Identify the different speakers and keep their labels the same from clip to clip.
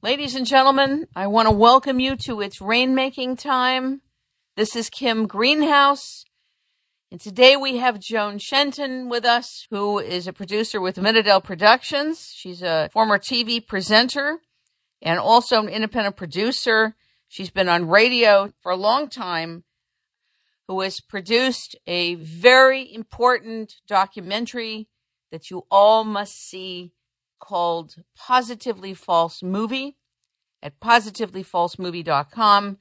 Speaker 1: Ladies and gentlemen, I want to welcome you to It's Rainmaking Time. This is Kim Greenhouse. And today we have Joan Shenton with us, who is a producer with Meditel Productions. She's a former TV presenter and also an independent producer. She's been on radio for a long time, who has produced a very important documentary that you all must see called Positively False Movie at positivelyfalsemovie.com.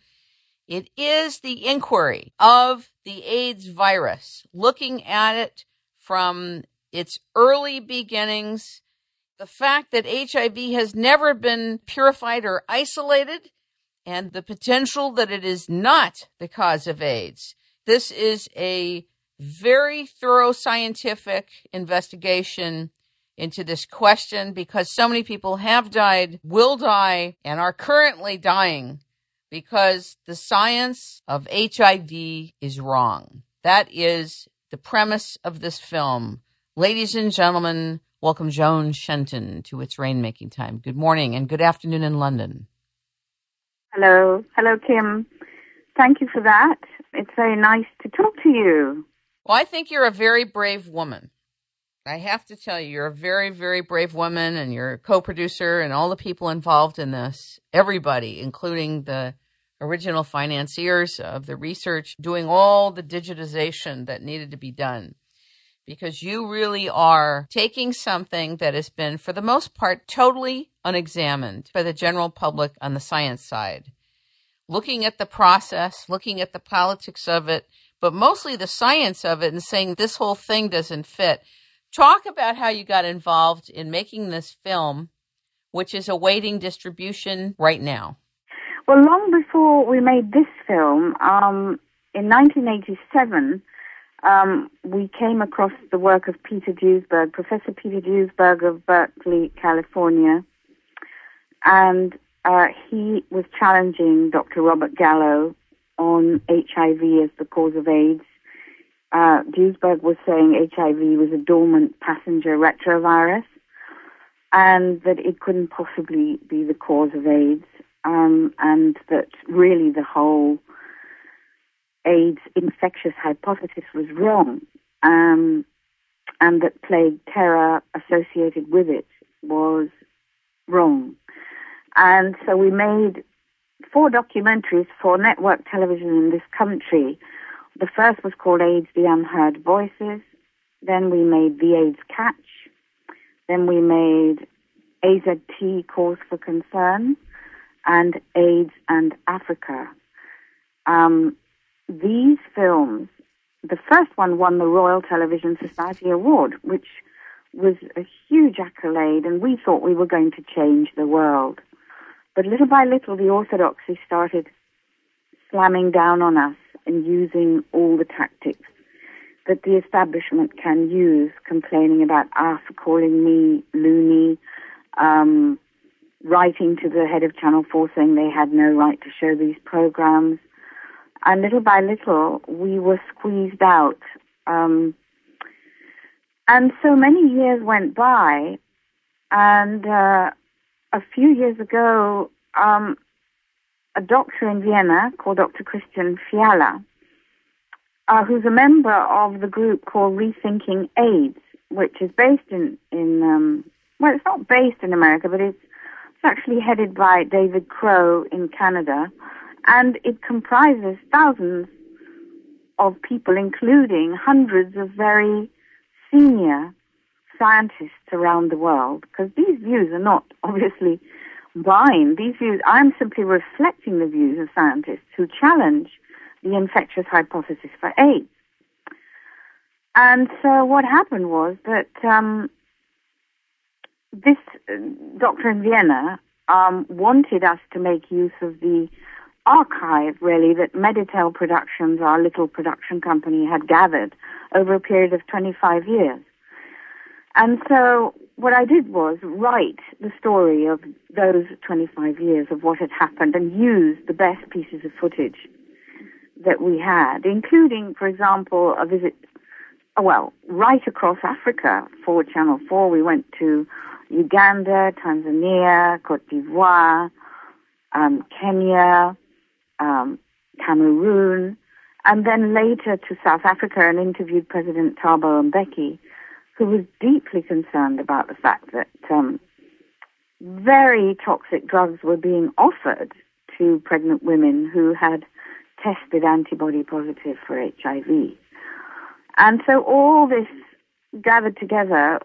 Speaker 1: It is the inquiry of the AIDS virus, looking at it from its early beginnings, the fact that HIV has never been purified or isolated, and the potential that it is not the cause of AIDS. This is a very thorough scientific investigation into this question because so many people have died, will die, and are currently dying because the science of HIV is wrong. That is the premise of this film. Ladies and gentlemen, welcome Joan Shenton to It's Rainmaking Time. Good morning and good afternoon in London.
Speaker 2: Hello. Hello, Kim. Thank you for that. It's very nice to talk to you.
Speaker 1: Well, I think you're a very brave woman. I have to tell you, you're a very, very brave woman, and you're a co producer, and all the people involved in this, everybody, including the original financiers of the research, doing all the digitization that needed to be done. Because you really are taking something that has been, for the most part, totally unexamined by the general public on the science side. Looking at the process, looking at the politics of it, but mostly the science of it, and saying this whole thing doesn't fit Talk about how you got involved in making this film, which is awaiting distribution right now.
Speaker 2: Well, long before we made this film, um, in 1987, um, we came across the work of Peter Duesberg, Professor Peter Duesberg of Berkeley, California, and uh, he was challenging Dr. Robert Gallo on HIV as the cause of AIDS uh, Duesberg was saying HIV was a dormant passenger retrovirus and that it couldn't possibly be the cause of AIDS, um, and that really the whole AIDS infectious hypothesis was wrong, um, and that plague terror associated with it was wrong. And so we made four documentaries for network television in this country the first was called AIDS the Unheard Voices. Then we made The AIDS Catch. Then we made AZT Cause for Concern and AIDS and Africa. Um, these films, the first one won the Royal Television Society Award, which was a huge accolade, and we thought we were going to change the world. But little by little, the orthodoxy started slamming down on us and using all the tactics that the establishment can use, complaining about us, calling me loony, um, writing to the head of Channel 4 saying they had no right to show these programs. And little by little, we were squeezed out. Um, and so many years went by, and uh, a few years ago, um, a doctor in Vienna called Dr. Christian Fiala, uh, who's a member of the group called Rethinking AIDS, which is based in, in um, well, it's not based in America, but it's, it's actually headed by David Crowe in Canada, and it comprises thousands of people, including hundreds of very senior scientists around the world, because these views are not obviously buying these views. I'm simply reflecting the views of scientists who challenge the infectious hypothesis for AIDS. And so what happened was that um, this uh, doctor in Vienna um, wanted us to make use of the archive, really, that Meditel Productions, our little production company, had gathered over a period of 25 years. And so what I did was write the story of those 25 years of what had happened and use the best pieces of footage that we had, including, for example, a visit, well, right across Africa for Channel 4. We went to Uganda, Tanzania, Cote d'Ivoire, um, Kenya, um, Cameroon, and then later to South Africa and interviewed President Thabo Mbeki, who was deeply concerned about the fact that um, very toxic drugs were being offered to pregnant women who had tested antibody positive for HIV. And so all this gathered together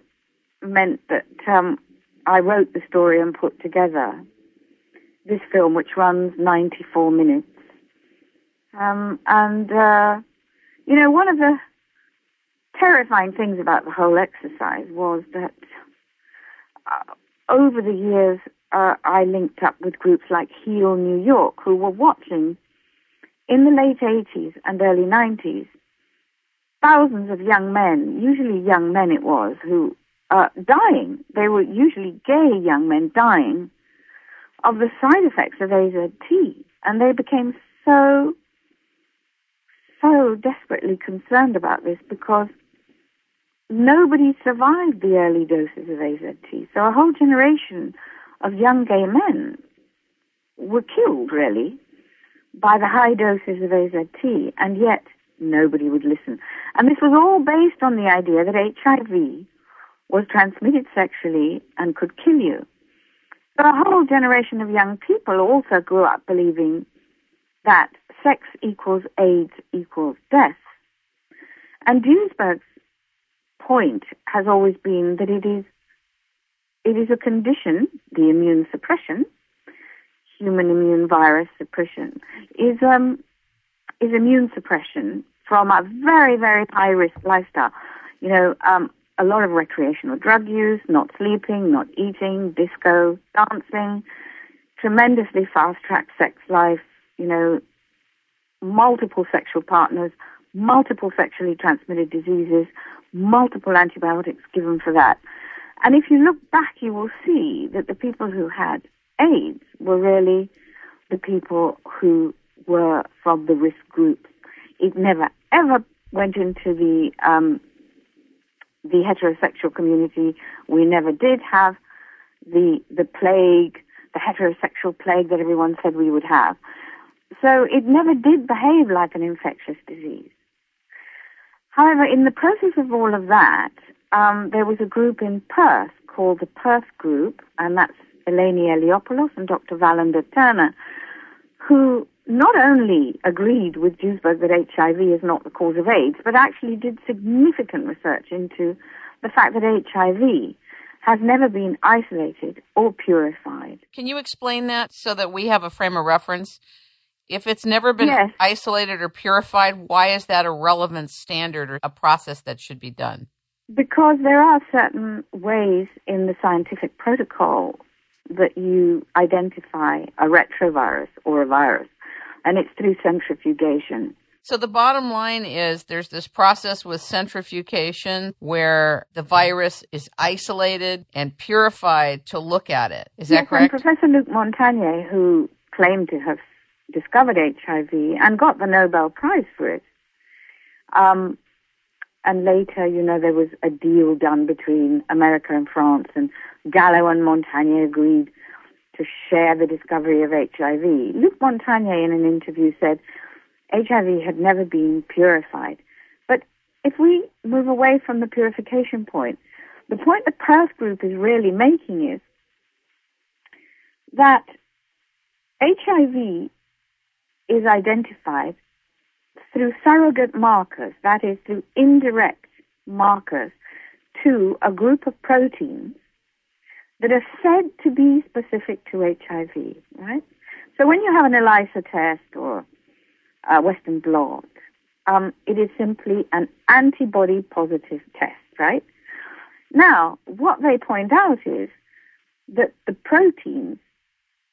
Speaker 2: meant that um, I wrote the story and put together this film, which runs 94 minutes. Um, and, uh, you know, one of the terrifying things about the whole exercise was that uh, over the years, uh, I linked up with groups like Heal New York, who were watching in the late 80s and early 90s thousands of young men, usually young men it was, who uh, dying. They were usually gay young men dying of the side effects of AZT, and they became so, so desperately concerned about this because nobody survived the early doses of AZT. So a whole generation of young gay men were killed, really, by the high doses of AZT, and yet nobody would listen. And this was all based on the idea that HIV was transmitted sexually and could kill you. So a whole generation of young people also grew up believing that sex equals AIDS equals death. And Duesberg's point has always been that it is it is a condition, the immune suppression, human immune virus suppression, is um is immune suppression from a very, very high risk lifestyle. You know, um, a lot of recreational drug use, not sleeping, not eating, disco, dancing, tremendously fast track sex life, you know, multiple sexual partners, multiple sexually transmitted diseases, multiple antibiotics given for that. And if you look back, you will see that the people who had AIDS were really the people who were from the risk groups. It never ever went into the um, the heterosexual community. We never did have the the plague, the heterosexual plague that everyone said we would have. So it never did behave like an infectious disease. However, in the process of all of that, um, there was a group in Perth called the Perth Group, and that's Eleni Eleopulos and Dr. Valendar Turner, who not only agreed with Duesberg that HIV is not the cause of AIDS, but actually did significant research into the fact that HIV has never been isolated or purified.
Speaker 1: Can you explain that so that we have a frame of reference? If it's never been
Speaker 2: yes.
Speaker 1: isolated or purified, why is that a relevant standard or a process that should be done?
Speaker 2: Because there are certain ways in the scientific protocol that you identify a retrovirus or a virus and it's through centrifugation.
Speaker 1: So the bottom line is there's this process with centrifugation where the virus is isolated and purified to look at it. Is
Speaker 2: yes,
Speaker 1: that correct?
Speaker 2: And Professor Luc Montagnier, who claimed to have discovered HIV and got the Nobel Prize for it, um, and later, you know, there was a deal done between America and France, and Gallo and Montagnier agreed to share the discovery of HIV. Luc Montagnier, in an interview, said HIV had never been purified. But if we move away from the purification point, the point the Perth Group is really making is that HIV is identified through surrogate markers, that is, through indirect markers to a group of proteins that are said to be specific to HIV, right? So when you have an ELISA test or a Western blot, um, it is simply an antibody positive test, right? Now, what they point out is that the proteins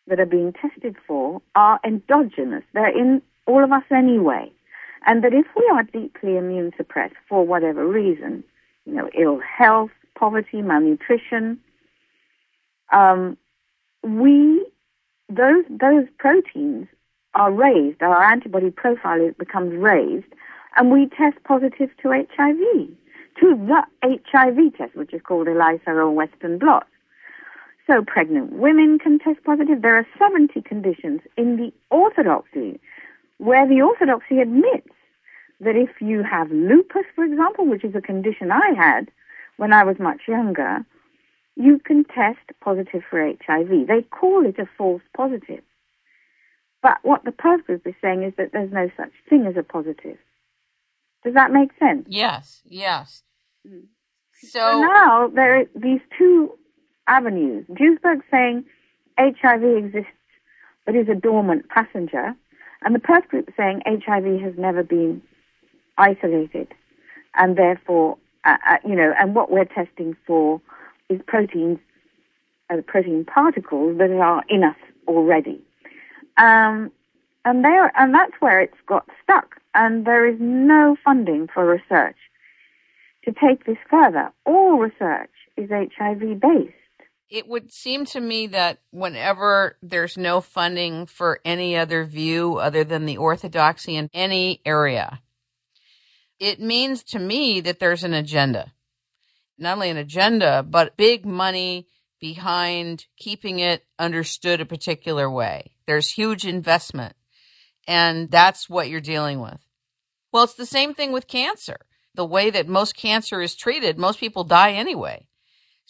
Speaker 2: that are being tested for are endogenous. They're in all of us anyway. And that if we are deeply immune suppressed for whatever reason, you know, ill health, poverty, malnutrition, um, we those those proteins are raised, our antibody profile becomes raised, and we test positive to HIV, to the HIV test, which is called ELISA or Western blot. So pregnant women can test positive. There are 70 conditions in the orthodoxy where the orthodoxy admits that if you have lupus, for example, which is a condition I had when I was much younger, you can test positive for HIV. They call it a false positive. But what the Perth group is saying is that there's no such thing as a positive. Does that make sense?
Speaker 1: Yes, yes.
Speaker 2: Mm.
Speaker 1: So,
Speaker 2: so now there are these two avenues. Duesberg saying HIV exists but is a dormant passenger, and the Perth group saying HIV has never been isolated, and therefore, uh, uh, you know, and what we're testing for is proteins, uh, protein particles that are in us already. Um, and there, and that's where it's got stuck. And there is no funding for research to take this further. All research is HIV based.
Speaker 1: It would seem to me that whenever there's no funding for any other view other than the orthodoxy in any area, it means to me that there's an agenda. Not only an agenda, but big money behind keeping it understood a particular way. There's huge investment. And that's what you're dealing with. Well, it's the same thing with cancer. The way that most cancer is treated, most people die anyway.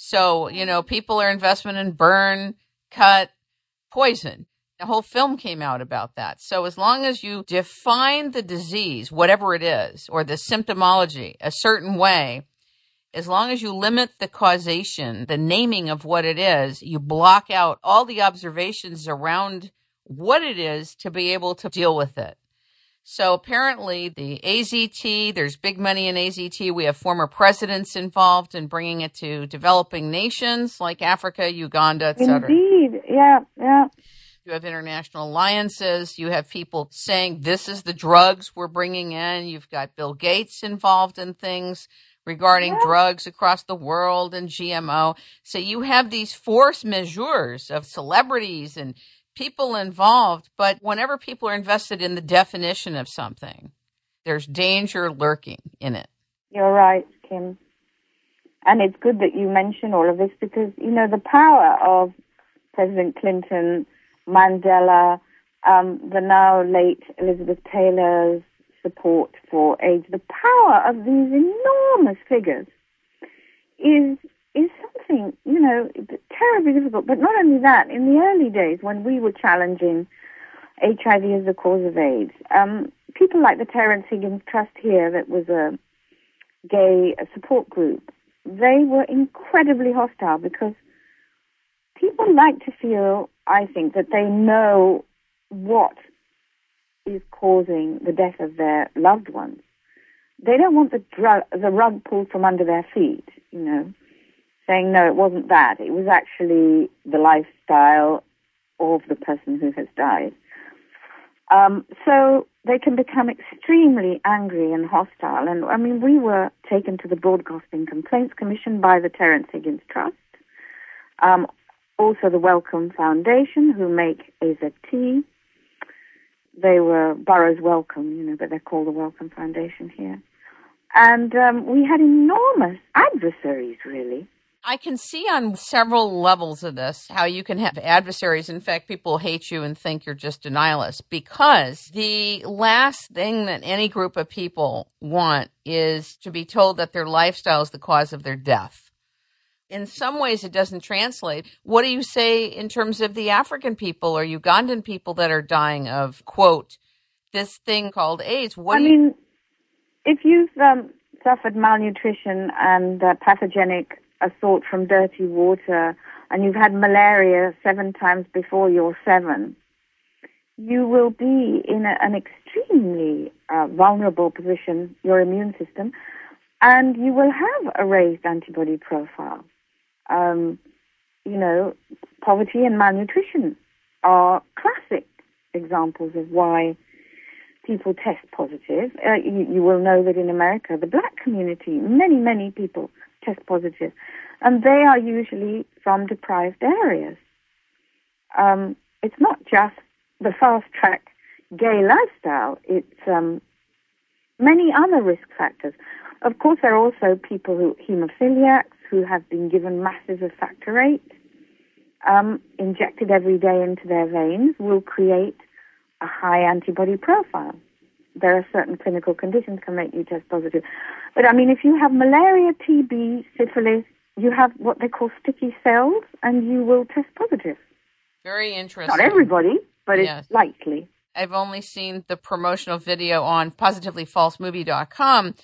Speaker 1: So, you know, people are investment in burn, cut, poison. The whole film came out about that. So as long as you define the disease, whatever it is, or the symptomology a certain way, as long as you limit the causation, the naming of what it is, you block out all the observations around what it is to be able to deal with it. So apparently the AZT, there's big money in AZT. We have former presidents involved in bringing it to developing nations like Africa, Uganda, etc.
Speaker 2: Indeed. Yeah, yeah.
Speaker 1: You have international alliances. You have people saying this is the drugs we're bringing in. You've got Bill Gates involved in things regarding yeah. drugs across the world and GMO. So you have these force majeures of celebrities and people involved, but whenever people are invested in the definition of something, there's danger lurking in it.
Speaker 2: You're right, Kim. And it's good that you mention all of this because, you know, the power of President Clinton, Mandela, um, the now late Elizabeth Taylor's support for AIDS, the power of these enormous figures is is something, you know, terribly difficult. But not only that, in the early days when we were challenging HIV as the cause of AIDS, um, people like the Terence Higgins Trust here, that was a gay support group, they were incredibly hostile because people like to feel, I think, that they know what is causing the death of their loved ones. They don't want the, drug, the rug pulled from under their feet, you know saying, no, it wasn't that. It was actually the lifestyle of the person who has died. Um, so they can become extremely angry and hostile. And I mean, we were taken to the Broadcasting Complaints Commission by the Terence Higgins Trust, um, also the Wellcome Foundation, who make AZT. They were Burroughs Wellcome, you know, but they're called the Wellcome Foundation here. And um, we had enormous adversaries, really.
Speaker 1: I can see on several levels of this how you can have adversaries. In fact, people hate you and think you're just denialist because the last thing that any group of people want is to be told that their lifestyle is the cause of their death. In some ways, it doesn't translate. What do you say in terms of the African people or Ugandan people that are dying of, quote, this thing called AIDS? What
Speaker 2: I mean, you- if you've um, suffered malnutrition and uh, pathogenic assault from dirty water and you've had malaria seven times before you're seven, you will be in a, an extremely uh, vulnerable position, your immune system, and you will have a raised antibody profile. Um, you know, poverty and malnutrition are classic examples of why people test positive. Uh, you, you, will know that in America, the black community, many, many people test positive, and they are usually from deprived areas. Um, it's not just the fast track gay lifestyle, it's um, many other risk factors. Of course, there are also people who, hemophiliacs, who have been given masses of factor eight um, injected every day into their veins will create a high antibody profile. There are certain clinical conditions can make you test positive. But I mean, if you have malaria, TB, syphilis, you have what they call sticky cells, and you will test positive.
Speaker 1: Very interesting.
Speaker 2: Not everybody, but yes. it's likely.
Speaker 1: I've only seen the promotional video on positivelyfalsemovie.com,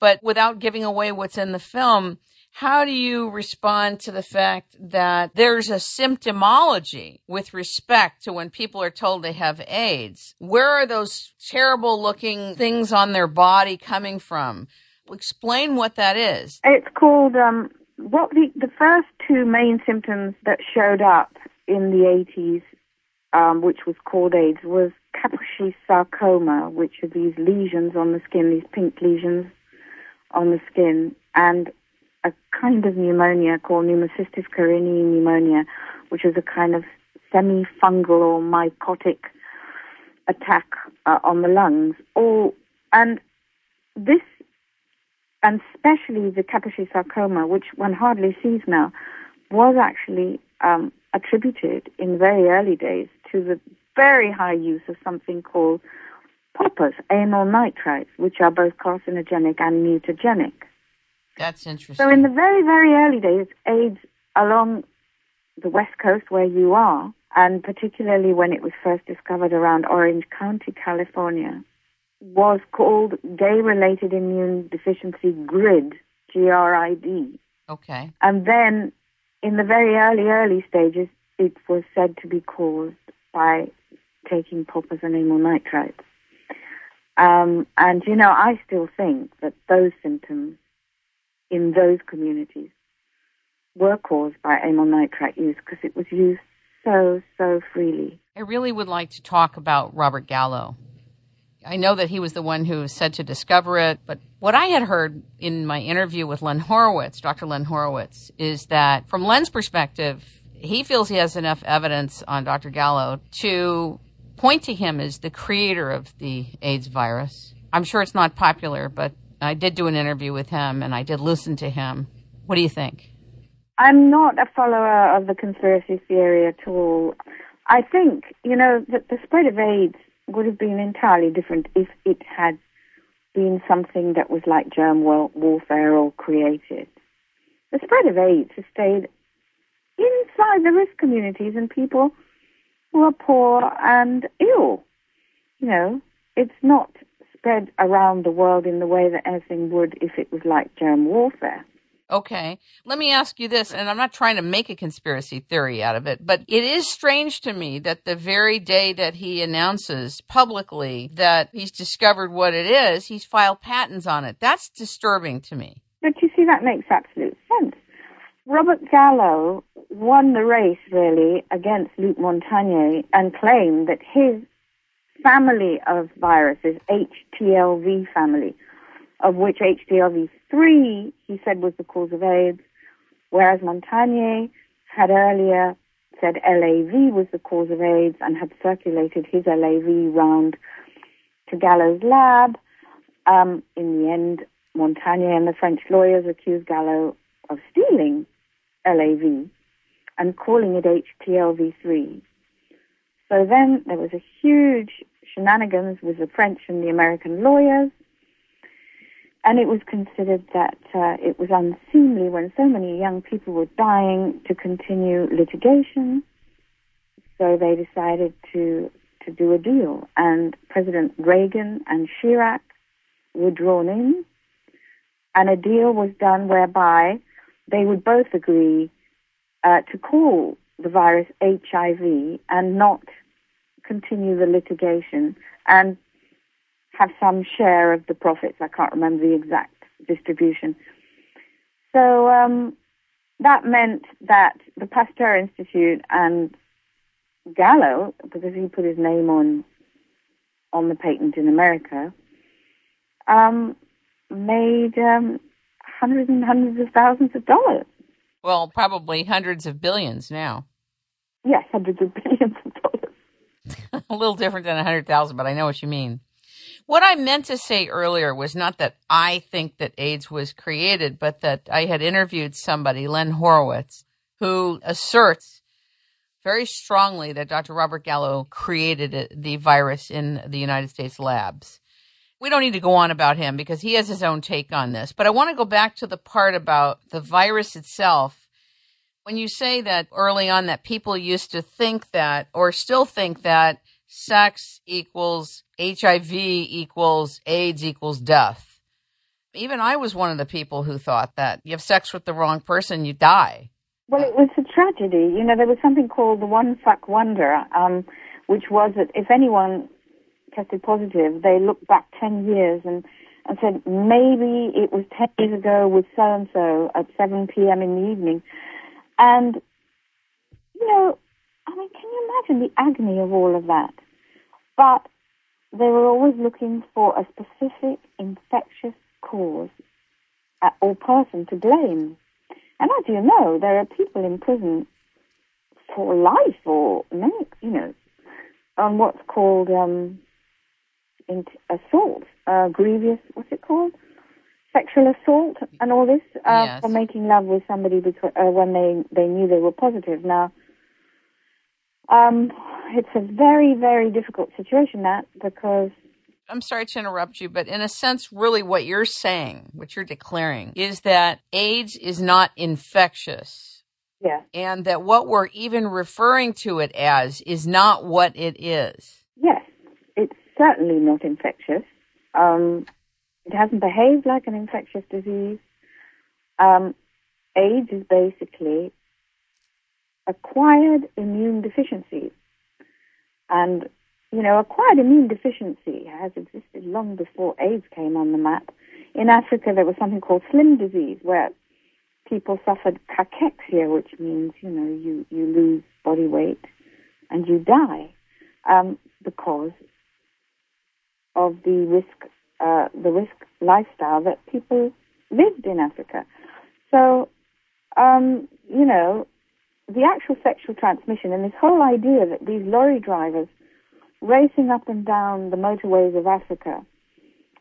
Speaker 1: but without giving away what's in the film, how do you respond to the fact that there's a symptomology with respect to when people are told they have AIDS? Where are those terrible looking things on their body coming from? Explain what that is.
Speaker 2: It's called, um, what the, the first two main symptoms that showed up in the 80s, um, which was called AIDS, was Kaposi sarcoma, which are these lesions on the skin, these pink lesions on the skin, and a kind of pneumonia called pneumocystis carinii pneumonia, which is a kind of semi-fungal or mycotic attack uh, on the lungs. All and this, and especially the Kaposi sarcoma, which one hardly sees now, was actually um, attributed in very early days to the very high use of something called poppers, amyl nitrites, which are both carcinogenic and mutagenic.
Speaker 1: That's interesting.
Speaker 2: So in the very, very early days, AIDS along the west coast where you are, and particularly when it was first discovered around Orange County, California, was called gay-related immune deficiency GRID, G-R-I-D.
Speaker 1: Okay.
Speaker 2: And then in the very early, early stages, it was said to be caused by taking poppers and amyl nitrites. Um, and, you know, I still think that those symptoms in those communities were caused by amyl nitrite use because it was used so, so freely.
Speaker 1: I really would like to talk about Robert Gallo. I know that he was the one who said to discover it, but what I had heard in my interview with Len Horowitz, Dr. Len Horowitz, is that from Len's perspective, he feels he has enough evidence on Dr. Gallo to point to him as the creator of the AIDS virus. I'm sure it's not popular, but I did do an interview with him and I did listen to him. What do you think?
Speaker 2: I'm not a follower of the conspiracy theory at all. I think, you know, that the spread of AIDS would have been entirely different if it had been something that was like germ warfare or created. The spread of AIDS has stayed inside the risk communities and people who are poor and ill. You know, it's not spread around the world in the way that anything would if it was like germ warfare.
Speaker 1: Okay. Let me ask you this, and I'm not trying to make a conspiracy theory out of it, but it is strange to me that the very day that he announces publicly that he's discovered what it is, he's filed patents on it. That's disturbing to me.
Speaker 2: But you see, that makes absolute sense. Robert Gallo won the race, really, against Luc Montagnier and claimed that his family of viruses, HTLV family, of which HTLV3 he said was the cause of AIDS, whereas Montagnier had earlier said LAV was the cause of AIDS and had circulated his LAV round to Gallo's lab. Um, in the end, Montagnier and the French lawyers accused Gallo of stealing LAV and calling it HTLV3. So then there was a huge shenanigans with the French and the American lawyers, and it was considered that uh, it was unseemly when so many young people were dying to continue litigation. So they decided to to do a deal, and President Reagan and Chirac were drawn in, and a deal was done whereby they would both agree uh, to call the virus HIV and not continue the litigation and have some share of the profits. I can't remember the exact distribution. So um, that meant that the Pasteur Institute and Gallo, because he put his name on on the patent in America, um, made um, hundreds and hundreds of thousands of dollars.
Speaker 1: Well, probably hundreds of billions now.
Speaker 2: Yes, hundreds of billions of dollars.
Speaker 1: a little different than a hundred thousand, but I know what you mean. What I meant to say earlier was not that I think that AIDS was created, but that I had interviewed somebody, Len Horowitz, who asserts very strongly that Dr. Robert Gallo created the virus in the United States labs. We don't need to go on about him because he has his own take on this. But I want to go back to the part about the virus itself. When you say that early on that people used to think that or still think that sex equals HIV equals AIDS equals death. Even I was one of the people who thought that you have sex with the wrong person, you die.
Speaker 2: Well, it was a tragedy. You know, there was something called the one fuck wonder, um, which was that if anyone tested positive, they looked back 10 years and, and said, maybe it was 10 years ago with so and so at 7 p.m. in the evening. And, you know, I mean, can you imagine the agony of all of that? But they were always looking for a specific infectious cause or person to blame. And as you know, there are people in prison for life or many, you know, on what's called um, assault, uh, grievous, what's it called? Sexual assault and all this uh, yes. for making love with somebody because, uh, when they, they knew they were positive. Now, um, it's a very, very difficult situation, that, because
Speaker 1: I'm sorry to interrupt you, but in a sense, really what you're saying, what you're declaring, is that AIDS is not infectious.
Speaker 2: Yeah.
Speaker 1: And that what we're even referring to it as is not what it is.
Speaker 2: Yes. It's certainly not infectious. Um, it hasn't behaved like an infectious disease. Um, AIDS is basically acquired immune deficiency. And you know, acquired immune deficiency has existed long before AIDS came on the map. In Africa, there was something called slim disease, where people suffered cachexia, which means, you know, you, you lose body weight and you die um, because of the risk, uh, the risk lifestyle that people lived in Africa. So, um, you know, the actual sexual transmission and this whole idea that these lorry drivers racing up and down the motorways of Africa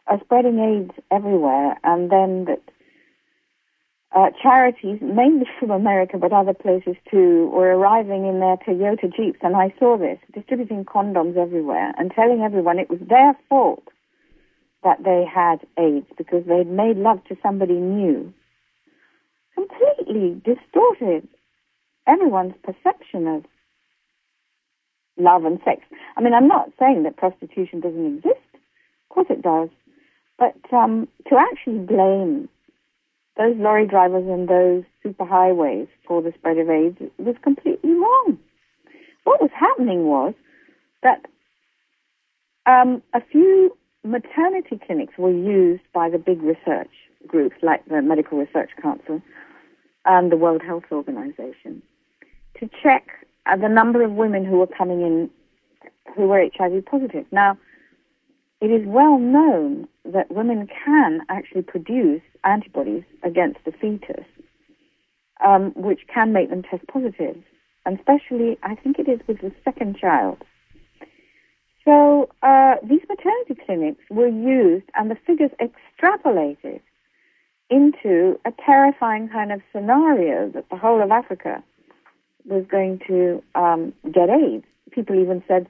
Speaker 2: are spreading AIDS everywhere, and then that uh, charities, mainly from America but other places too, were arriving in their Toyota Jeeps, and I saw this, distributing condoms everywhere and telling everyone it was their fault that they had AIDS because they'd made love to somebody new. Completely distorted everyone's perception of love and sex. I mean, I'm not saying that prostitution doesn't exist. Of course it does. But um, to actually blame those lorry drivers and those superhighways for the spread of AIDS was completely wrong. What was happening was that um, a few maternity clinics were used by the big research groups like the Medical Research Council and the World Health Organization to check uh, the number of women who were coming in who were HIV positive. Now, it is well known that women can actually produce antibodies against the fetus, um, which can make them test positive. and especially, I think it is with the second child. So uh, these maternity clinics were used, and the figures extrapolated into a terrifying kind of scenario that the whole of Africa was going to um, get AIDS. People even said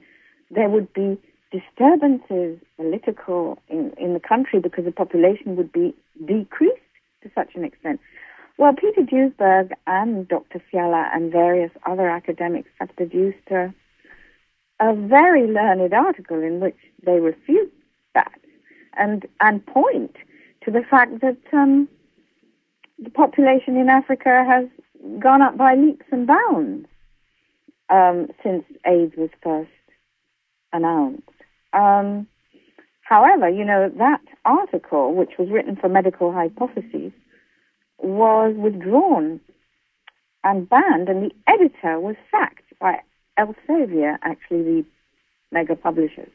Speaker 2: there would be disturbances, political, in, in the country because the population would be decreased to such an extent. Well, Peter Duesberg and Dr. Fiala and various other academics have produced a, a very learned article in which they refute that and and point to the fact that um, the population in Africa has gone up by leaps and bounds um, since AIDS was first announced. Um, however, you know, that article, which was written for medical hypotheses, was withdrawn and banned, and the editor was sacked by Elsevier, actually the mega publishers,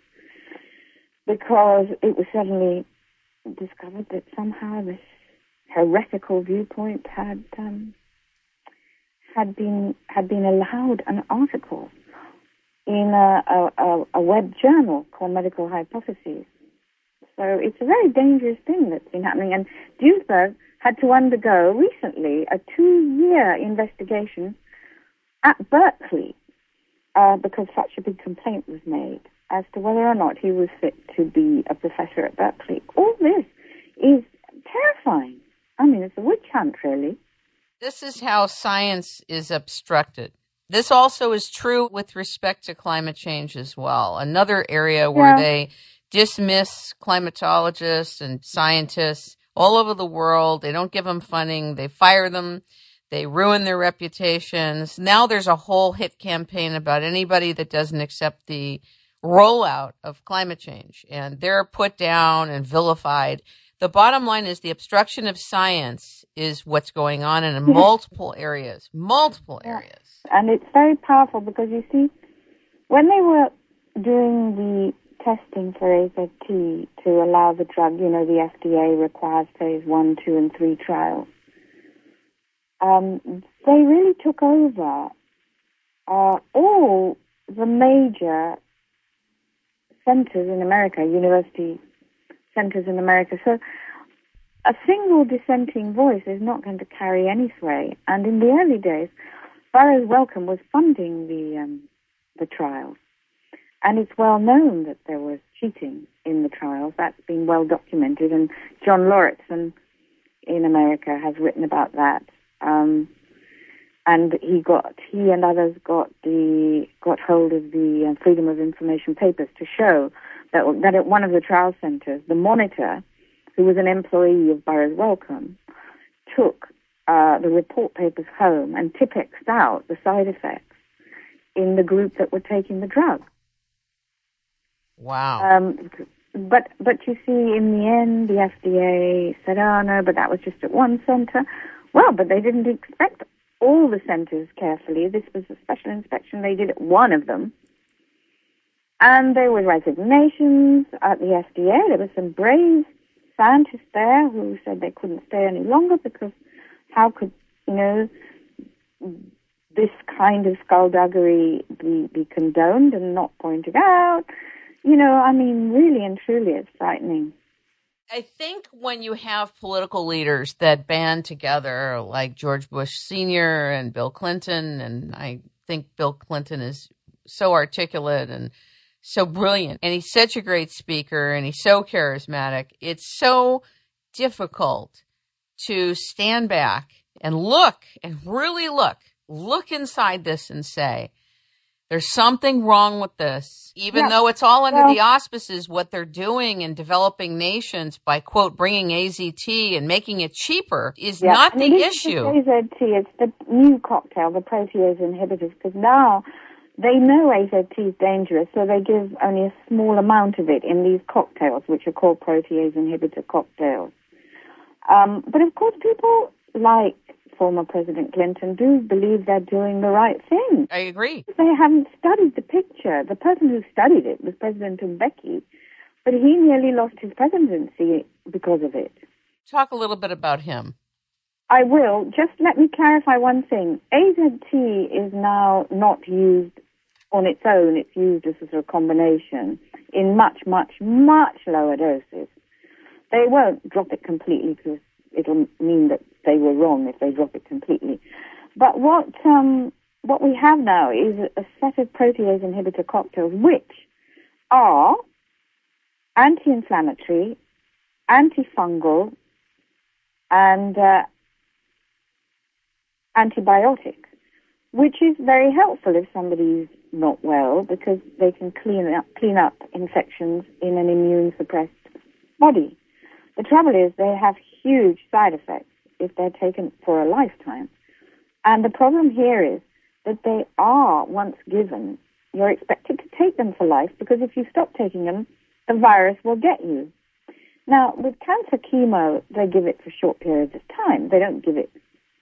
Speaker 2: because it was suddenly discovered that somehow this heretical viewpoint had um, had been had been allowed an article in a, a, a web journal called Medical Hypotheses. So it's a very dangerous thing that's been happening. And Duesberg had to undergo recently a two-year investigation at Berkeley uh, because such a big complaint was made as to whether or not he was fit to be a professor at Berkeley. All this is terrifying. I mean, it's a witch hunt, really.
Speaker 1: This is how science is obstructed. This also is true with respect to climate change as well. Another area where yeah. they dismiss climatologists and scientists all over the world. They don't give them funding. They fire them. They ruin their reputations. Now there's a whole hit campaign about anybody that doesn't accept the rollout of climate change and they're put down and vilified. The bottom line is the obstruction of science is what's going on in multiple areas, multiple areas.
Speaker 2: And it's very powerful because you see, when they were doing the testing for AZT to allow the drug, you know, the FDA requires phase one, two, and three trials. Um, they really took over uh, all the major centers in America, university centers in America. So a single dissenting voice is not going to carry any sway. And in the early days, Burroughs Wellcome was funding the um, the trials, and it's well known that there was cheating in the trials. That's been well documented, and John Lauritsen in America has written about that. Um, and he got he and others got the got hold of the uh, Freedom of Information papers to show that that at one of the trial centers, the monitor, who was an employee of Burroughs Wellcome, took uh, the report papers home and Tipexed out the side effects in the group that were taking the drug.
Speaker 1: Wow.
Speaker 2: Um, but but you see, in the end, the FDA said, "Oh no, but that was just at one center." Well, but they didn't expect all the centers carefully. This was a special inspection they did at one of them. And there were resignations at the FDA. There were some brave scientists there who said they couldn't stay any longer because how could, you know, this kind of skullduggery be, be condoned and not pointed out? You know, I mean, really and truly, it's frightening.
Speaker 1: I think when you have political leaders that band together, like George Bush Sr. and Bill Clinton, and I think Bill Clinton is so articulate and so brilliant, and he's such a great speaker, and he's so charismatic. It's so difficult to stand back and look and really look, look inside this and say, there's something wrong with this, even yeah. though it's all under well, the auspices what they're doing in developing nations by quote bringing AZT and making it cheaper is yeah. not the issue.
Speaker 2: AZT, it's the new cocktail, the protease inhibitors, because now they know AZT is dangerous, so they give only a small amount of it in these cocktails, which are called protease inhibitor cocktails. Um, but of course, people like former President Clinton do believe they're doing the right thing.
Speaker 1: I agree.
Speaker 2: They haven't studied the picture. The person who studied it was President Mbeki, but he nearly lost his presidency because of it.
Speaker 1: Talk a little bit about him.
Speaker 2: I will. Just let me clarify one thing. AZT is now not used on its own. It's used as a sort of combination in much, much, much lower doses. They won't drop it completely because it'll mean that they were wrong if they drop it completely. But what um, what we have now is a set of protease inhibitor cocktails which are anti-inflammatory, antifungal, and uh, antibiotic, which is very helpful if somebody's not well because they can clean up clean up infections in an immune suppressed body. The trouble is they have huge side effects if they're taken for a lifetime. And the problem here is that they are, once given, you're expected to take them for life because if you stop taking them, the virus will get you. Now, with cancer chemo, they give it for short periods of time. They don't give it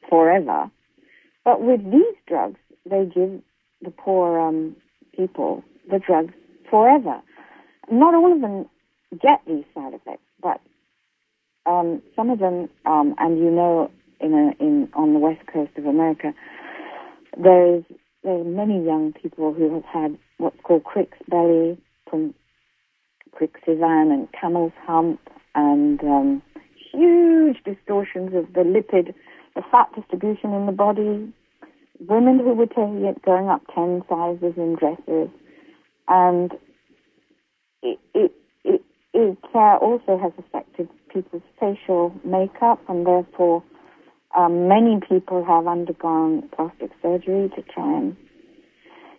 Speaker 2: forever. But with these drugs, they give the poor um, people the drugs forever. Not all of them get these side effects, but um, some of them, um, and you know, in a, in on the west coast of America, there's there's many young people who have had what's called Crix belly, from Crixivan and camel's hump, and um, huge distortions of the lipid, the fat distribution in the body, women who were taking it going up 10 sizes in dresses. And it, it, it, it uh, also has affected people's facial makeup, and therefore um, many people have undergone plastic surgery to try and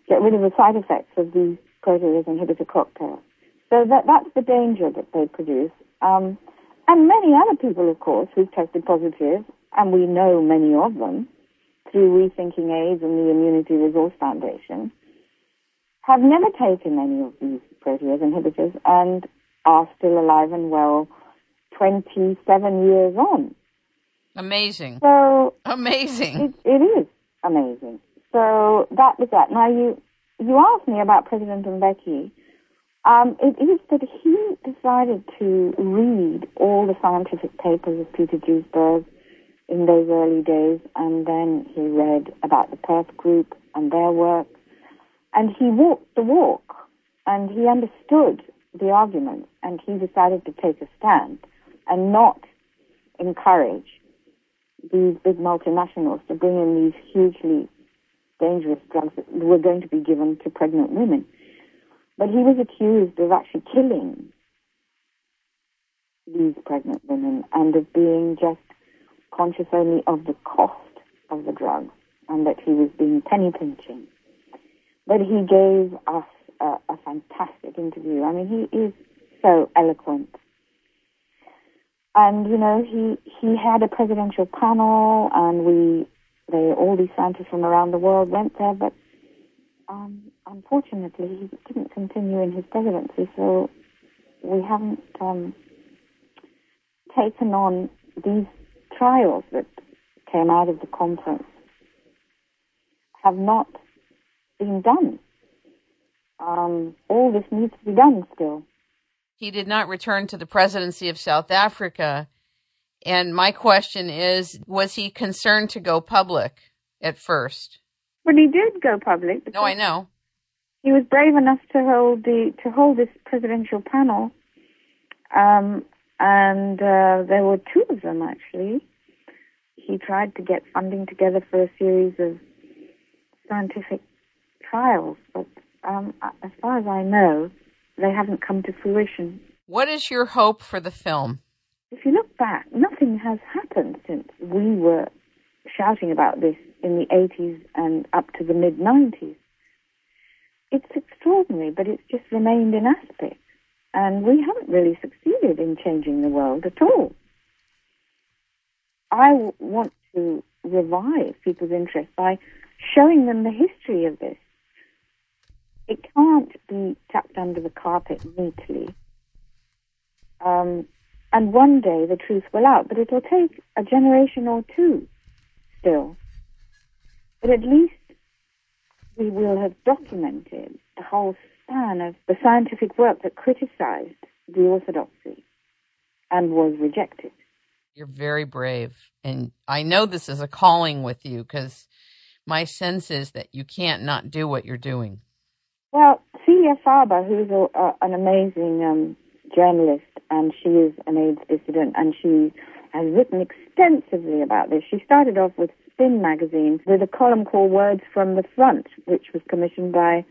Speaker 2: get rid of the side effects of these protease inhibitor cocktails. So that, that's the danger that they produce. Um, and many other people, of course, who've tested positive, and we know many of them through Rethinking AIDS and the Immunity Resource Foundation, have never taken any of these protease inhibitors and are still alive and well 27 years on.
Speaker 1: Amazing.
Speaker 2: So
Speaker 1: amazing.
Speaker 2: It, it is amazing. So that was that. Now you you asked me about President Mbeki. Um, it is that he decided to read all the scientific papers of Peter Duesberg in those early days, and then he read about the Perth Group and their work, and he walked the walk, and he understood the arguments, and he decided to take a stand and not encourage these big multinationals to bring in these hugely dangerous drugs that were going to be given to pregnant women. But he was accused of actually killing these pregnant women and of being just conscious only of the cost of the drug and that he was being penny pinching. But he gave us a, a fantastic interview. I mean, he is so eloquent. And, you know, he, he had a presidential panel and we, they, all these scientists from around the world went there, but um, unfortunately, he didn't continue in his presidency, so we haven't um, taken on these trials that came out of the conference. Have not been done. Um, all this needs to be done still.
Speaker 1: He did not return to the presidency of South Africa. And my question is was he concerned to go public at first?
Speaker 2: Well, he did go public.
Speaker 1: No, I know.
Speaker 2: He was brave enough to hold the to hold this presidential panel, um, and uh, there were two of them actually. He tried to get funding together for a series of scientific trials, but um, as far as I know, they haven't come to fruition.
Speaker 1: What is your hope for the film?
Speaker 2: If you look back, nothing has happened since we were shouting about this in the 80s and up to the mid 90s. It's extraordinary, but it's just remained in aspect. And we haven't really succeeded in changing the world at all. I want to revive people's interest by showing them the history of this. It can't be tucked under the carpet neatly. Um, and one day the truth will out, but it'll take a generation or two still. But at least we will have documented the whole span of the scientific work that criticized the orthodoxy and was rejected.
Speaker 1: You're very brave. And I know this is a calling with you because my sense is that you can't not do what you're doing.
Speaker 2: Well, Celia Farber, who's a, an amazing um, journalist, and she is an AIDS dissident, and she has written extensively about this. She started off with Spin magazine with a column called Words from the Front, which was commissioned by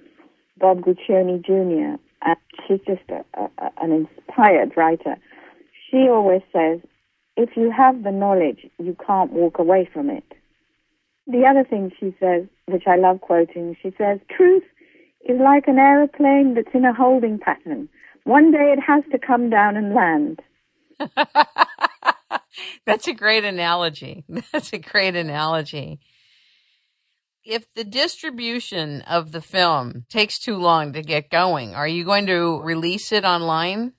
Speaker 2: Bob Guccione Jr. And she's just a, a, an inspired writer. She always says, if you have the knowledge, you can't walk away from it. The other thing she says, which I love quoting, she says, truth is like an aeroplane that's in a holding pattern. One day it has to come down and land.
Speaker 1: That's a great analogy. That's a great analogy. If the distribution of the film takes too long to get going, are you going to release it online?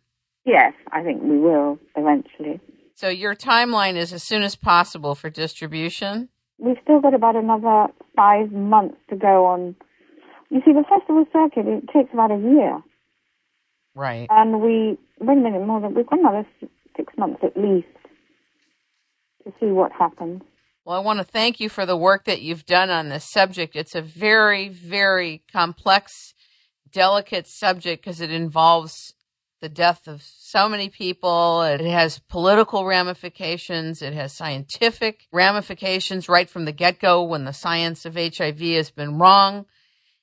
Speaker 2: Yes, I think we will eventually.
Speaker 1: So your timeline is as soon as possible for distribution?
Speaker 2: We've still got about another five months to go on. You see, the festival circuit, it takes about a year.
Speaker 1: Right.
Speaker 2: And we, wait a minute, more than, we've got another six months at least to see what happens.
Speaker 1: Well, I want to thank you for the work that you've done on this subject. It's a very, very complex, delicate subject because it involves the death of so many people. It has political ramifications. It has scientific ramifications right from the get go when the science of HIV has been wrong.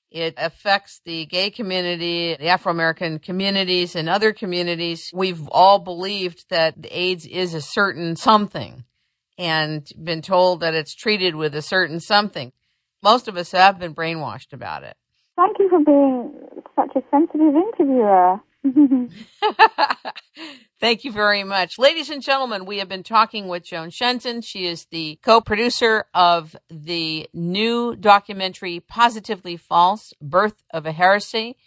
Speaker 1: It affects the gay community, the Afro American communities, and other communities. We've all believed that AIDS is a certain something and been told that it's treated with a certain something. Most of us have been brainwashed about it.
Speaker 2: Thank you for being such a sensitive interviewer.
Speaker 1: Thank you very much. Ladies and gentlemen, we have been talking with Joan Shenton. She is the co-producer of the new documentary Positively False, Birth of a Heresy,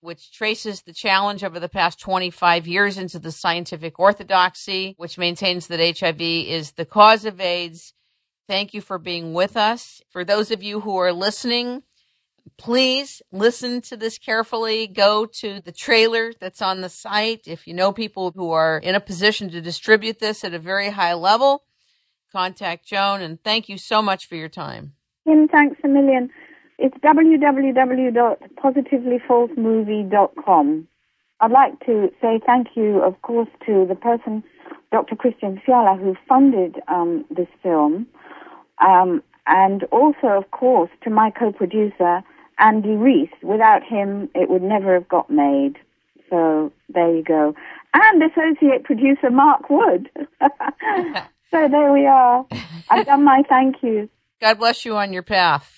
Speaker 1: which traces the challenge over the past 25 years into the scientific orthodoxy, which maintains that HIV is the cause of AIDS. Thank you for being with us. For those of you who are listening, please listen to this carefully. Go to the trailer that's on the site. If you know people who are in a position to distribute this at a very high level, contact Joan. And thank you so much for your time.
Speaker 2: Kim, thanks a million. It's www.positivelyfalsemovie.com. I'd like to say thank you, of course, to the person, Dr. Christian Fiala, who funded um, this film, um, and also, of course, to my co-producer, Andy Reese. Without him, it would never have got made. So there you go. And associate producer Mark Wood. so there we are. I've done my thank yous.
Speaker 1: God bless you on your path.